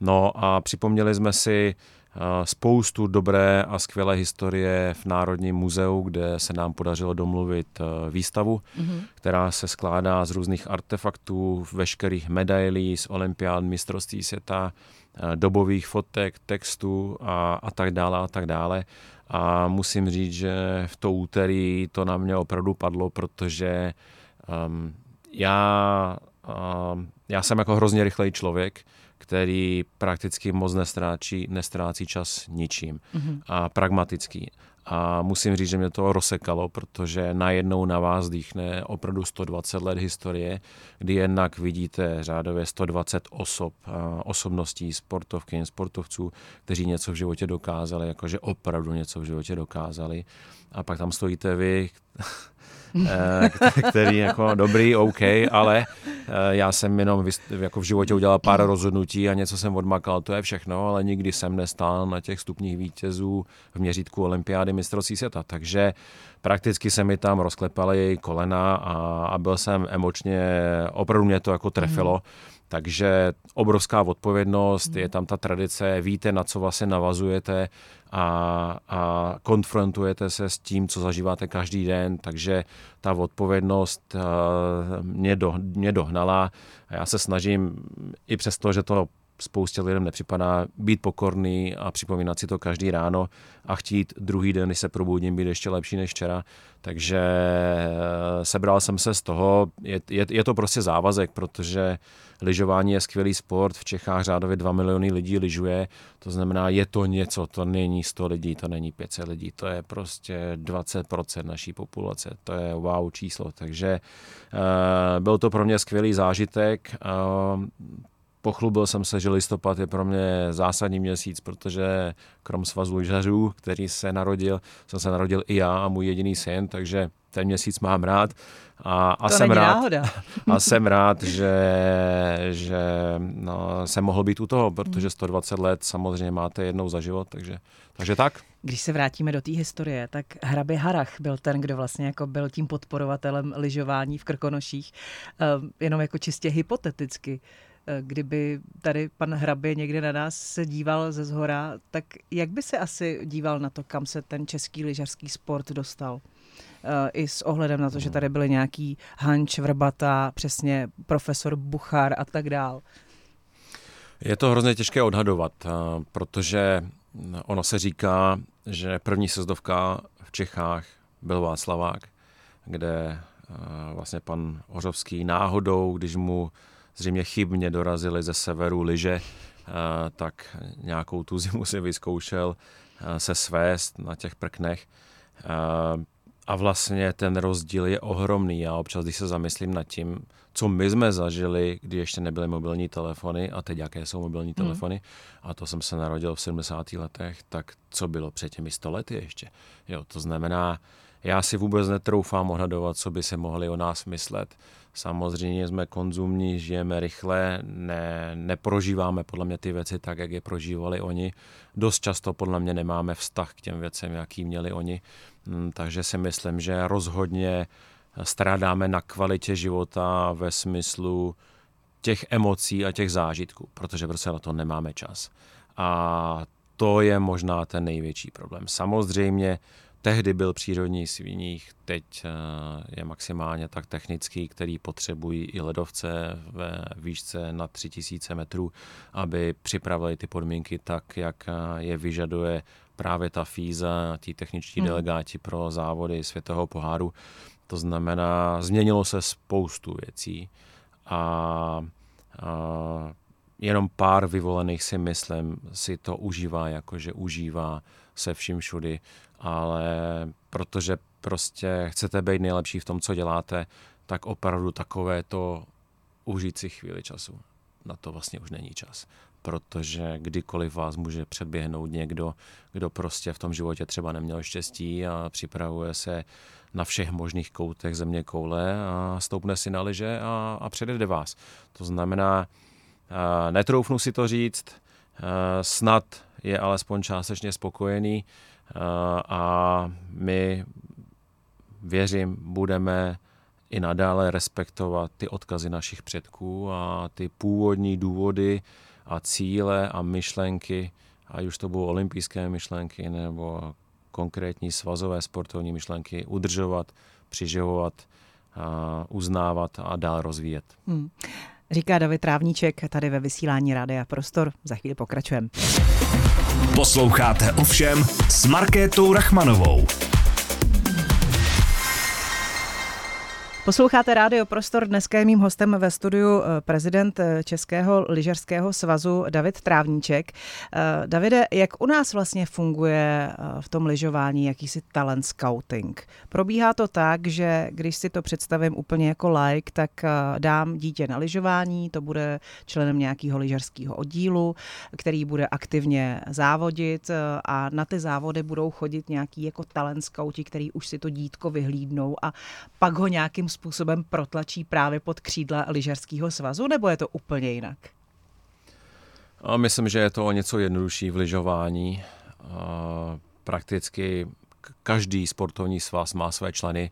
No a připomněli jsme si eh, spoustu dobré a skvělé historie v Národním muzeu, kde se nám podařilo domluvit eh, výstavu, mm-hmm. která se skládá z různých artefaktů, veškerých medailí z olympiád, mistrovství světa, eh, dobových fotek, textů a, a tak dále a tak dále. A musím říct, že v to úterý to na mě opravdu padlo, protože Um, já, um, já jsem jako hrozně rychlej člověk, který prakticky moc nestráčí, nestrácí čas ničím mm-hmm. a pragmatický. A musím říct, že mě to rozsekalo, protože najednou na vás dýchne opravdu 120 let historie, kdy jednak vidíte řádově 120 osob, osobností, sportovky, sportovců, kteří něco v životě dokázali, jakože opravdu něco v životě dokázali. A pak tam stojíte vy, (laughs) který jako dobrý, OK, ale eh, já jsem jenom jako v životě udělal pár rozhodnutí a něco jsem odmakal, to je všechno, ale nikdy jsem nestál na těch stupních vítězů v měřítku olympiády mistrovství světa, takže prakticky se mi tam rozklepaly kolena a, a byl jsem emočně, opravdu mě to jako trefilo. Mm. Takže obrovská odpovědnost, je tam ta tradice, víte, na co vlastně navazujete a, a konfrontujete se s tím, co zažíváte každý den, takže ta odpovědnost uh, mě, do, mě dohnala a já se snažím i přesto, že to spoustě lidem nepřipadá být pokorný a připomínat si to každý ráno a chtít druhý den, když se probudím, být ještě lepší než včera. Takže eh, sebral jsem se z toho, je, je, je to prostě závazek, protože lyžování je skvělý sport, v Čechách řádově 2 miliony lidí lyžuje, to znamená, je to něco, to není 100 lidí, to není 500 lidí, to je prostě 20% naší populace, to je wow číslo, takže uh, byl to pro mě skvělý zážitek, uh, Pochlubil jsem se, že listopad je pro mě zásadní měsíc, protože krom svazu lyžařů, který se narodil, jsem se narodil i já a můj jediný syn, takže ten měsíc mám rád. A, a to jsem rád, náhoda. (laughs) a jsem rád, že, že no, jsem mohl být u toho, protože 120 let samozřejmě máte jednou za život, takže, takže tak. Když se vrátíme do té historie, tak hrabě Harach byl ten, kdo vlastně jako byl tím podporovatelem lyžování v Krkonoších, um, jenom jako čistě hypoteticky. Eh, kdyby tady pan Hrabě někde na nás se díval ze zhora, tak jak by se asi díval na to, kam se ten český lyžařský sport dostal? Eh, I s ohledem na to, že tady byly nějaký Hanč, Vrbata, přesně profesor Buchar a tak dál. Je to hrozně těžké odhadovat, eh, protože ono se říká, že první sezdovka v Čechách byl Václavák, kde vlastně pan Hořovský náhodou, když mu zřejmě chybně dorazili ze severu lyže, eh, tak nějakou tu zimu si vyzkoušel eh, se svést na těch prknech. Eh, a vlastně ten rozdíl je ohromný. Já občas, když se zamyslím nad tím, co my jsme zažili, kdy ještě nebyly mobilní telefony a teď jaké jsou mobilní hmm. telefony, a to jsem se narodil v 70. letech, tak co bylo před těmi 100 lety ještě. Jo, to znamená, já si vůbec netroufám odhadovat, co by se mohli o nás myslet. Samozřejmě jsme konzumní, žijeme rychle, ne, neprožíváme podle mě ty věci tak, jak je prožívali oni. Dost často podle mě nemáme vztah k těm věcem, jaký měli oni. Mm, takže si myslím, že rozhodně strádáme na kvalitě života ve smyslu těch emocí a těch zážitků, protože prostě na to nemáme čas. A to je možná ten největší problém. Samozřejmě tehdy byl přírodní sviních, teď eh, je maximálně tak technický, který potřebují i ledovce ve výšce na 3000 metrů, aby připravili ty podmínky tak, jak eh, je vyžaduje právě ta fíza, ti techničtí hmm. delegáti pro závody světového poháru. To znamená, změnilo se spoustu věcí a, a jenom pár vyvolených si myslím si to užívá, jakože užívá se vším všudy, ale protože prostě chcete být nejlepší v tom, co děláte, tak opravdu takové to užít si chvíli času. Na to vlastně už není čas protože kdykoliv vás může předběhnout někdo, kdo prostě v tom životě třeba neměl štěstí a připravuje se na všech možných koutech země koule a stoupne si na liže a, a předjede vás. To znamená, netroufnu si to říct, snad je alespoň částečně spokojený a my, věřím, budeme i nadále respektovat ty odkazy našich předků a ty původní důvody a cíle a myšlenky, ať už to budou olympijské myšlenky nebo konkrétní svazové sportovní myšlenky, udržovat, přiživovat, a uznávat a dál rozvíjet. Hmm. Říká David Trávníček tady ve vysílání Rádia Prostor. Za chvíli pokračujeme. Posloucháte ovšem s Markétou Rachmanovou. Posloucháte Rádio Prostor. Dneska je mým hostem ve studiu eh, prezident eh, Českého lyžařského svazu David Trávníček. Eh, Davide, jak u nás vlastně funguje v tom lyžování jakýsi talent scouting? Probíhá to tak, že když si to představím úplně jako like, tak dám dítě na lyžování, to bude členem nějakého lyžařského oddílu, který bude aktivně závodit a na ty závody budou chodit nějaký jako talent scouti, který už si to dítko vyhlídnou a pak ho nějakým způsobem protlačí právě pod křídla lyžařského svazu, nebo je to úplně jinak? A myslím, že je to o něco jednodušší v lyžování. Prakticky každý sportovní svaz má své členy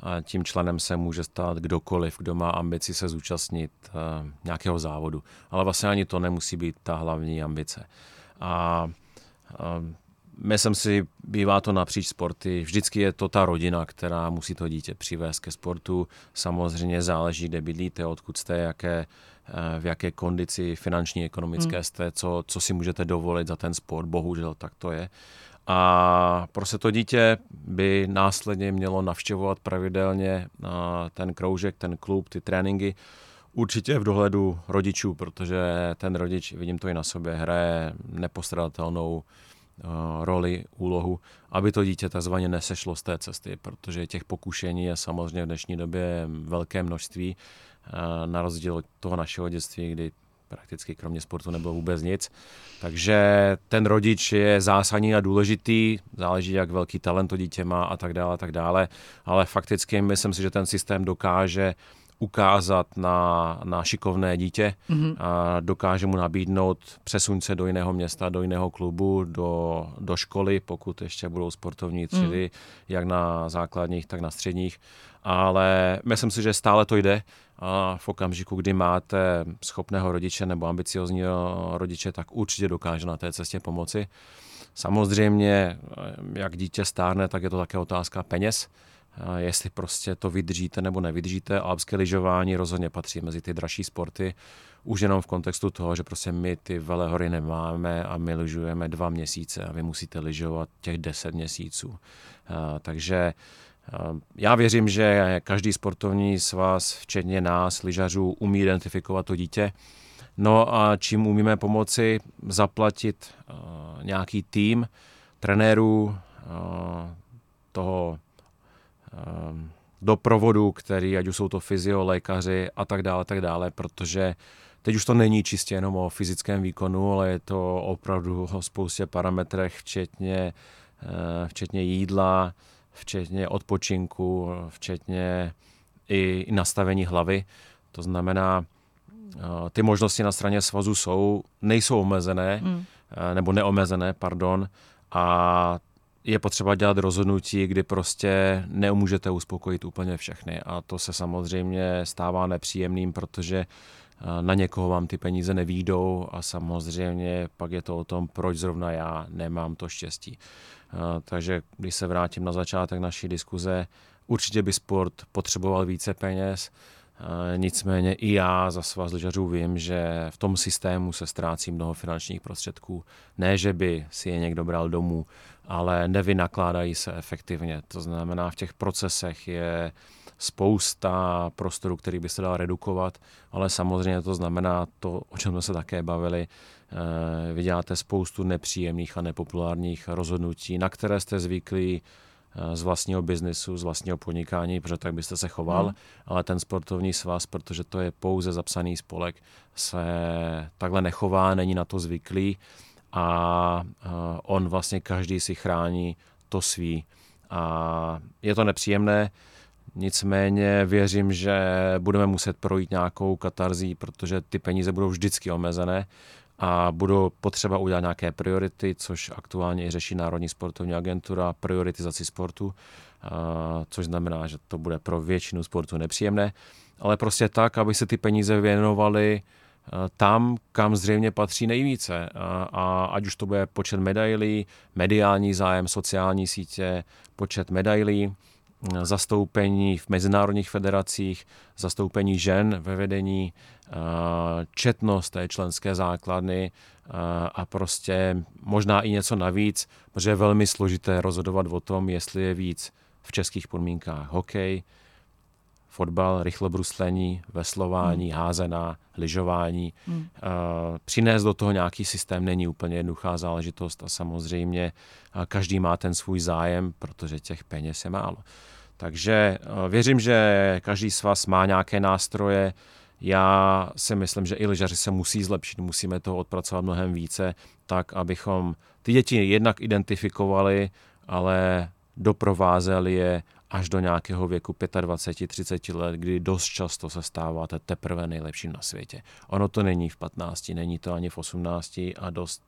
a tím členem se může stát kdokoliv, kdo má ambici se zúčastnit nějakého závodu. Ale vlastně ani to nemusí být ta hlavní ambice. A Myslím si, bývá to napříč sporty. Vždycky je to ta rodina, která musí to dítě přivést ke sportu. Samozřejmě záleží, kde bydlíte, odkud jste, jaké, eh, v jaké kondici finanční, ekonomické hmm. jste, co, co si můžete dovolit za ten sport. Bohužel tak to je. A prostě to dítě by následně mělo navštěvovat pravidelně eh, ten kroužek, ten klub, ty tréninky. Určitě v dohledu rodičů, protože ten rodič, vidím to i na sobě, hraje nepostradatelnou Eh, roli, úlohu, aby to dítě takzvaně nesešlo z té cesty, protože těch pokušení je samozřejmě v dnešní době velké množství, eh, na rozdíl od toho našeho dětství, kdy prakticky kromě sportu nebylo vůbec nic. Takže ten rodič je zásadní a důležitý, záleží, jak velký talent to dítě má a tak dále, a tak dále. Ale fakticky myslím si, že ten systém dokáže ukázat na, na šikovné dítě mm-hmm. a dokáže mu nabídnout přesuň se do jiného města, do jiného klubu, do, do školy, pokud ještě budou sportovní třídy, mm. jak na základních, tak na středních. Ale myslím si, že stále to jde a v okamžiku, kdy máte schopného rodiče nebo ambiciozního rodiče, tak určitě dokáže na té cestě pomoci. Samozřejmě, jak dítě stárne, tak je to také otázka peněz jestli prostě to vydržíte nebo nevydržíte. Alpské lyžování rozhodně patří mezi ty dražší sporty, už jenom v kontextu toho, že prostě my ty velehory nemáme a my lyžujeme dva měsíce a vy musíte lyžovat těch deset měsíců. Takže já věřím, že každý sportovní svaz, včetně nás, lyžařů, umí identifikovat to dítě. No a čím umíme pomoci zaplatit nějaký tým trenérů, toho doprovodu, který, ať už jsou to fyzio, lékaři a tak dále, tak dále, protože teď už to není čistě jenom o fyzickém výkonu, ale je to opravdu o spoustě parametrech, včetně, eh, včetně jídla, včetně odpočinku, včetně i, i nastavení hlavy. To znamená, eh, ty možnosti na straně svazu jsou, nejsou omezené, mm. nebo neomezené, pardon, a je potřeba dělat rozhodnutí, kdy prostě neumůžete uspokojit úplně všechny. A to se samozřejmě stává nepříjemným, protože eh, na někoho vám ty peníze nevídou a samozřejmě pak je to o tom, proč zrovna já nemám to štěstí. Eh, takže když se vrátím na začátek naší diskuze, určitě by sport potřeboval více peněz, Nicméně i já za svaz lyžařů vím, že v tom systému se ztrácí mnoho finančních prostředků. Ne, že by si je někdo bral domů, ale nevynakládají se efektivně. To znamená, v těch procesech je spousta prostoru, který by se dal redukovat, ale samozřejmě to znamená to, o čem jsme se také bavili, eh, vy děláte spoustu nepříjemných a nepopulárních rozhodnutí, na které jste zvyklí eh, z vlastního biznisu, z vlastního podnikání, protože tak byste se choval, hmm. ale ten sportovní svaz, protože to je pouze zapsaný spolek, se takhle nechová, není na to zvyklý a eh, on vlastně každý si chrání to svý. A je to nepříjemné, Nicméně věřím, že budeme muset projít nějakou katarzí, protože ty peníze budou vždycky omezené a budou potřeba udělat nějaké priority, což aktuálně i řeší Národní sportovní agentura, prioritizaci sportu, což znamená, že to bude pro většinu sportu nepříjemné, ale prostě tak, aby se ty peníze věnovaly tam, kam zřejmě patří nejvíce. A ať už to bude počet medailí, mediální zájem, sociální sítě, počet medailí, zastoupení v mezinárodních federacích, zastoupení žen ve vedení, četnost té členské základny a prostě možná i něco navíc, protože je velmi složité rozhodovat o tom, jestli je víc v českých podmínkách hokej, fotbal, rychlobruslení, veslování, hmm. házená, lyžování. Hmm. Uh, přinést do toho nějaký systém není úplně jednoduchá záležitost a samozřejmě uh, každý má ten svůj zájem, protože těch peněz je málo. Takže uh, věřím, že každý z vás má nějaké nástroje. Já si myslím, že i lyžaři se musí zlepšit, musíme toho odpracovat mnohem více, tak abychom ty děti jednak identifikovali, ale doprovázeli je až do nějakého věku 25-30 let, kdy dost často se stáváte teprve nejlepším na světě. Ono to není v 15, není to ani v 18 a dost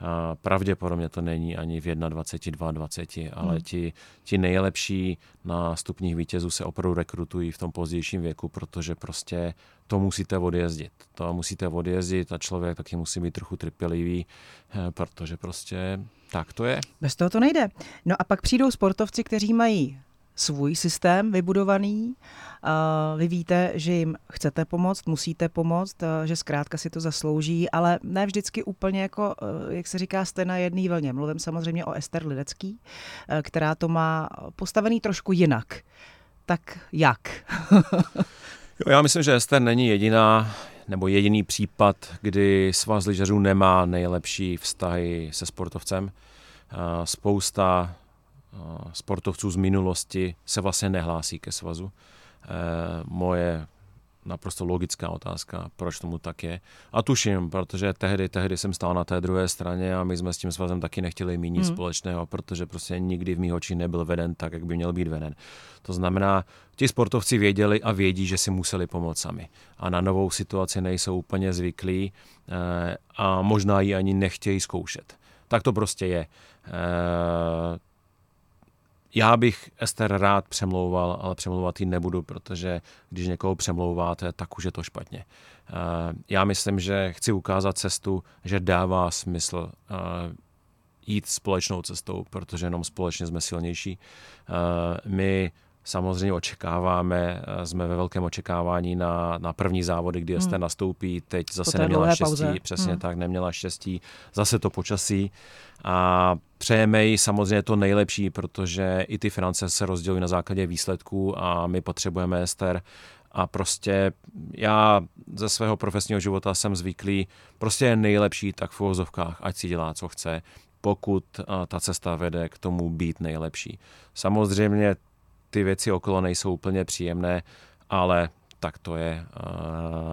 a pravděpodobně to není ani v 21, 22, ale hmm. ti, ti nejlepší na stupních vítězů se opravdu rekrutují v tom pozdějším věku, protože prostě to musíte odjezdit. To musíte odjezdit a člověk taky musí být trochu trpělivý, eh, protože prostě tak to je. Bez toho to nejde. No a pak přijdou sportovci, kteří mají svůj systém vybudovaný. Vy víte, že jim chcete pomoct, musíte pomoct, že zkrátka si to zaslouží, ale ne vždycky úplně jako, jak se říká, jste na jedné vlně. Mluvím samozřejmě o Ester Lidecký, která to má postavený trošku jinak. Tak jak? (laughs) jo, já myslím, že Ester není jediná nebo jediný případ, kdy svaz lyžařů nemá nejlepší vztahy se sportovcem. Spousta sportovců z minulosti se vlastně nehlásí ke svazu. E, moje naprosto logická otázka, proč tomu tak je. A tuším, protože tehdy, tehdy jsem stál na té druhé straně a my jsme s tím svazem taky nechtěli mít nic hmm. společného, protože prostě nikdy v mých očích nebyl veden tak, jak by měl být veden. To znamená, ti sportovci věděli a vědí, že si museli pomoct sami. A na novou situaci nejsou úplně zvyklí e, a možná ji ani nechtějí zkoušet. Tak to prostě je. Já bych Ester rád přemlouval, ale přemlouvat ji nebudu, protože když někoho přemlouváte, tak už je to špatně. Eh, já myslím, že chci ukázat cestu, že dává smysl eh, jít společnou cestou, protože jenom společně jsme silnější. Eh, my samozřejmě očekáváme, jsme ve velkém očekávání na, na první závody, kdy jste hmm. nastoupí, teď zase neměla štěstí, pauze. přesně hmm. tak, neměla štěstí, zase to počasí a přejeme jí samozřejmě to nejlepší, protože i ty finance se rozdělují na základě výsledků a my potřebujeme Ester a prostě já ze svého profesního života jsem zvyklý, prostě je nejlepší tak v uvozovkách, ať si dělá, co chce, pokud ta cesta vede k tomu být nejlepší. Samozřejmě ty věci okolo nejsou úplně příjemné, ale tak to je.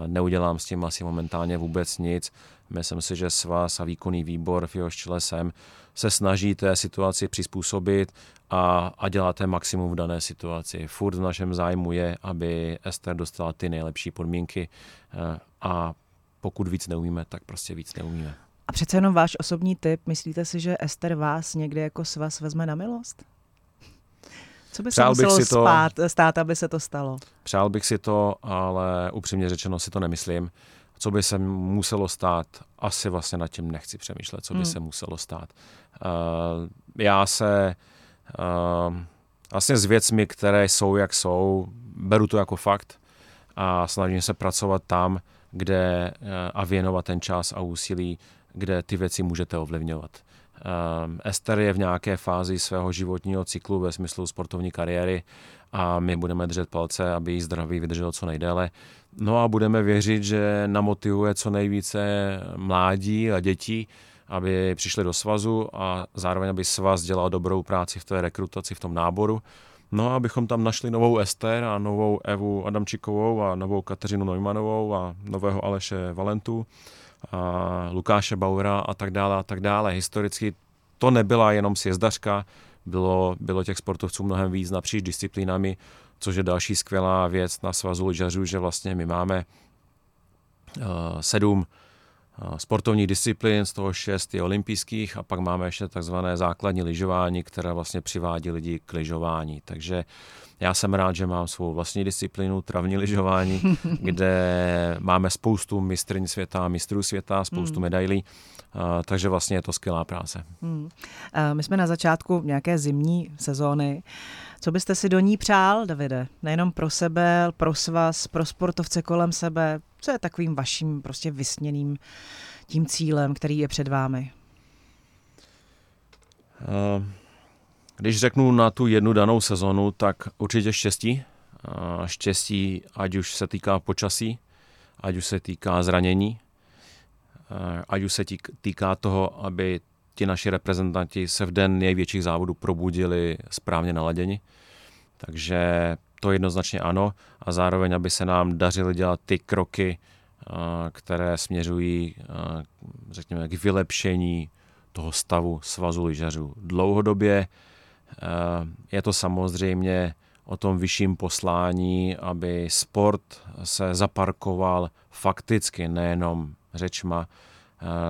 Neudělám s tím asi momentálně vůbec nic. Myslím si, že svaz a výkonný výbor, v jehož čele jsem, se snaží té situaci přizpůsobit a, a děláte maximum v dané situaci. Furt v našem zájmu je, aby Ester dostala ty nejlepší podmínky eh, a pokud víc neumíme, tak prostě víc neumíme. A přece jenom váš osobní tip, myslíte si, že Ester vás někdy jako svaz vezme na milost? Co by se Přál muselo si to, spát, stát, aby se to stalo? Přál bych si to, ale upřímně řečeno si to nemyslím. Co by se muselo stát, asi vlastně nad tím nechci přemýšlet, co by hmm. se muselo stát. Uh, já se uh, vlastně s věcmi, které jsou, jak jsou, beru to jako fakt a snažím se pracovat tam, kde a věnovat ten čas a úsilí, kde ty věci můžete ovlivňovat. Ester je v nějaké fázi svého životního cyklu ve smyslu sportovní kariéry a my budeme držet palce, aby jí zdraví vydrželo co nejdéle. No a budeme věřit, že namotivuje co nejvíce mládí a dětí, aby přišli do svazu a zároveň, aby svaz dělal dobrou práci v té rekrutaci, v tom náboru. No a abychom tam našli novou Ester a novou Evu Adamčikovou a novou Kateřinu Neumanovou a nového Aleše Valentu Lukáše Bauera a tak dále a tak dále. Historicky to nebyla jenom sjezdařka, bylo, bylo těch sportovců mnohem víc napříč disciplínami, což je další skvělá věc na svazu lyžařů, že vlastně my máme uh, sedm sportovních disciplín, z toho šest je olympijských a pak máme ještě takzvané základní lyžování, které vlastně přivádí lidi k lyžování. Takže já jsem rád, že mám svou vlastní disciplínu, travní lyžování, (laughs) kde máme spoustu mistryň světa, mistrů světa, spoustu hmm. medailí takže vlastně je to skvělá práce. Hmm. My jsme na začátku nějaké zimní sezóny. Co byste si do ní přál, Davide? Nejenom pro sebe, pro svaz, pro sportovce kolem sebe. Co je takovým vaším prostě vysněným tím cílem, který je před vámi? Když řeknu na tu jednu danou sezonu, tak určitě štěstí. Štěstí, ať už se týká počasí, ať už se týká zranění, Eh, ať už se týká toho, aby ti naši reprezentanti se v den největších závodů probudili správně naladěni. Takže to jednoznačně ano a zároveň, aby se nám dařily dělat ty kroky, které směřují, řekněme, k vylepšení toho stavu svazu lyžařů. Dlouhodobě je to samozřejmě o tom vyšším poslání, aby sport se zaparkoval fakticky, nejenom řečma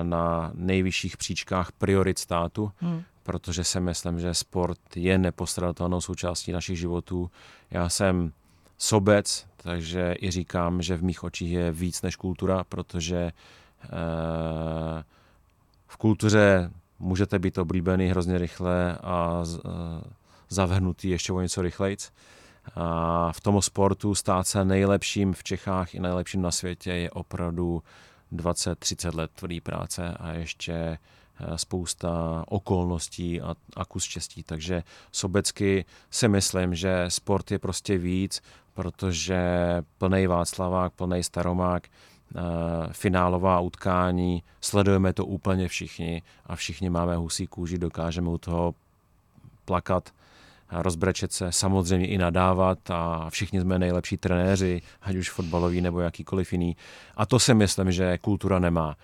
na nejvyšších příčkách priorit státu, hmm. protože si myslím, že sport je nepostradatelnou součástí našich životů. Já jsem sobec, takže i říkám, že v mých očích je víc než kultura, protože eh, v kultuře můžete být oblíbený hrozně rychle a eh, zavhnutý ještě o něco rychlejc. A v tom sportu stát se nejlepším v Čechách i nejlepším na světě je opravdu 20-30 let tvrdý práce a ještě eh, spousta okolností a, a kus štěstí. Takže sobecky si myslím, že sport je prostě víc, protože plný Václavák, plný Staromák, eh, finálová utkání, sledujeme to úplně všichni a všichni máme husí kůži, dokážeme u toho plakat rozbrečet se, samozřejmě i nadávat a všichni jsme nejlepší trenéři, ať už fotbaloví nebo jakýkoliv jiný. A to si myslím, že kultura nemá.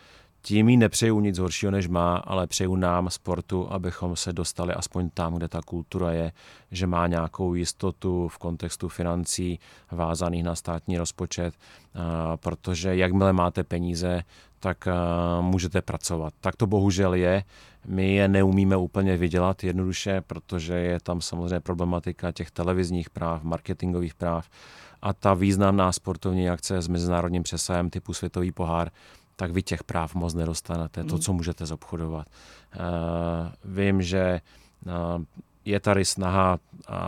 Tím jí nepřeju nic horšího, než má, ale přeju nám, sportu, abychom se dostali aspoň tam, kde ta kultura je, že má nějakou jistotu v kontextu financí vázaných na státní rozpočet, protože jakmile máte peníze, tak můžete pracovat. Tak to bohužel je. My je neumíme úplně vydělat jednoduše, protože je tam samozřejmě problematika těch televizních práv, marketingových práv a ta významná sportovní akce s mezinárodním přesahem typu Světový pohár, tak vy těch práv moc nedostanete, to, hmm. co můžete zobchodovat. Uh, vím, že uh, je tady snaha a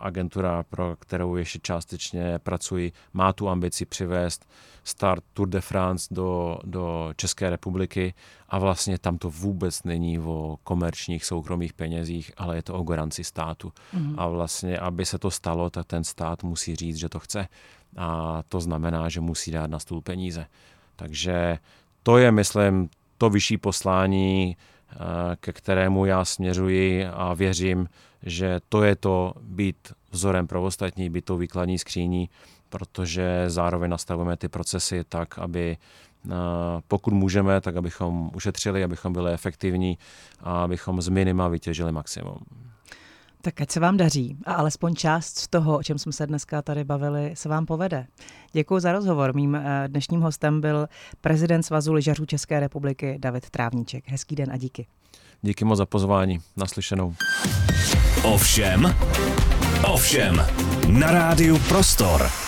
agentura, pro kterou ještě částečně pracuji, má tu ambici přivést start Tour de France do, do České republiky a vlastně tam to vůbec není o komerčních soukromých penězích, ale je to o garanci státu. Mm. A vlastně, aby se to stalo, tak ten stát musí říct, že to chce. A to znamená, že musí dát na stůl peníze. Takže to je, myslím, to vyšší poslání, eh, ke kterému já směřuji a věřím, že to je to být vzorem pro ostatní, být tou výkladní skříní, protože zároveň nastavujeme ty procesy tak, aby eh, pokud můžeme, tak abychom ušetřili, abychom byli efektivní a abychom z minima vytěžili maximum. Tak ať se vám daří a alespoň část z toho, o čem jsme se dneska tady bavili, se vám povede. Děkuji za rozhovor. Mým eh, dnešním hostem byl prezident Svazu lyžařů České republiky David Trávníček. Hezký den a díky. Díky moc za pozvání. Naslyšenou. Ovšem, ovšem, na rádiu Prostor.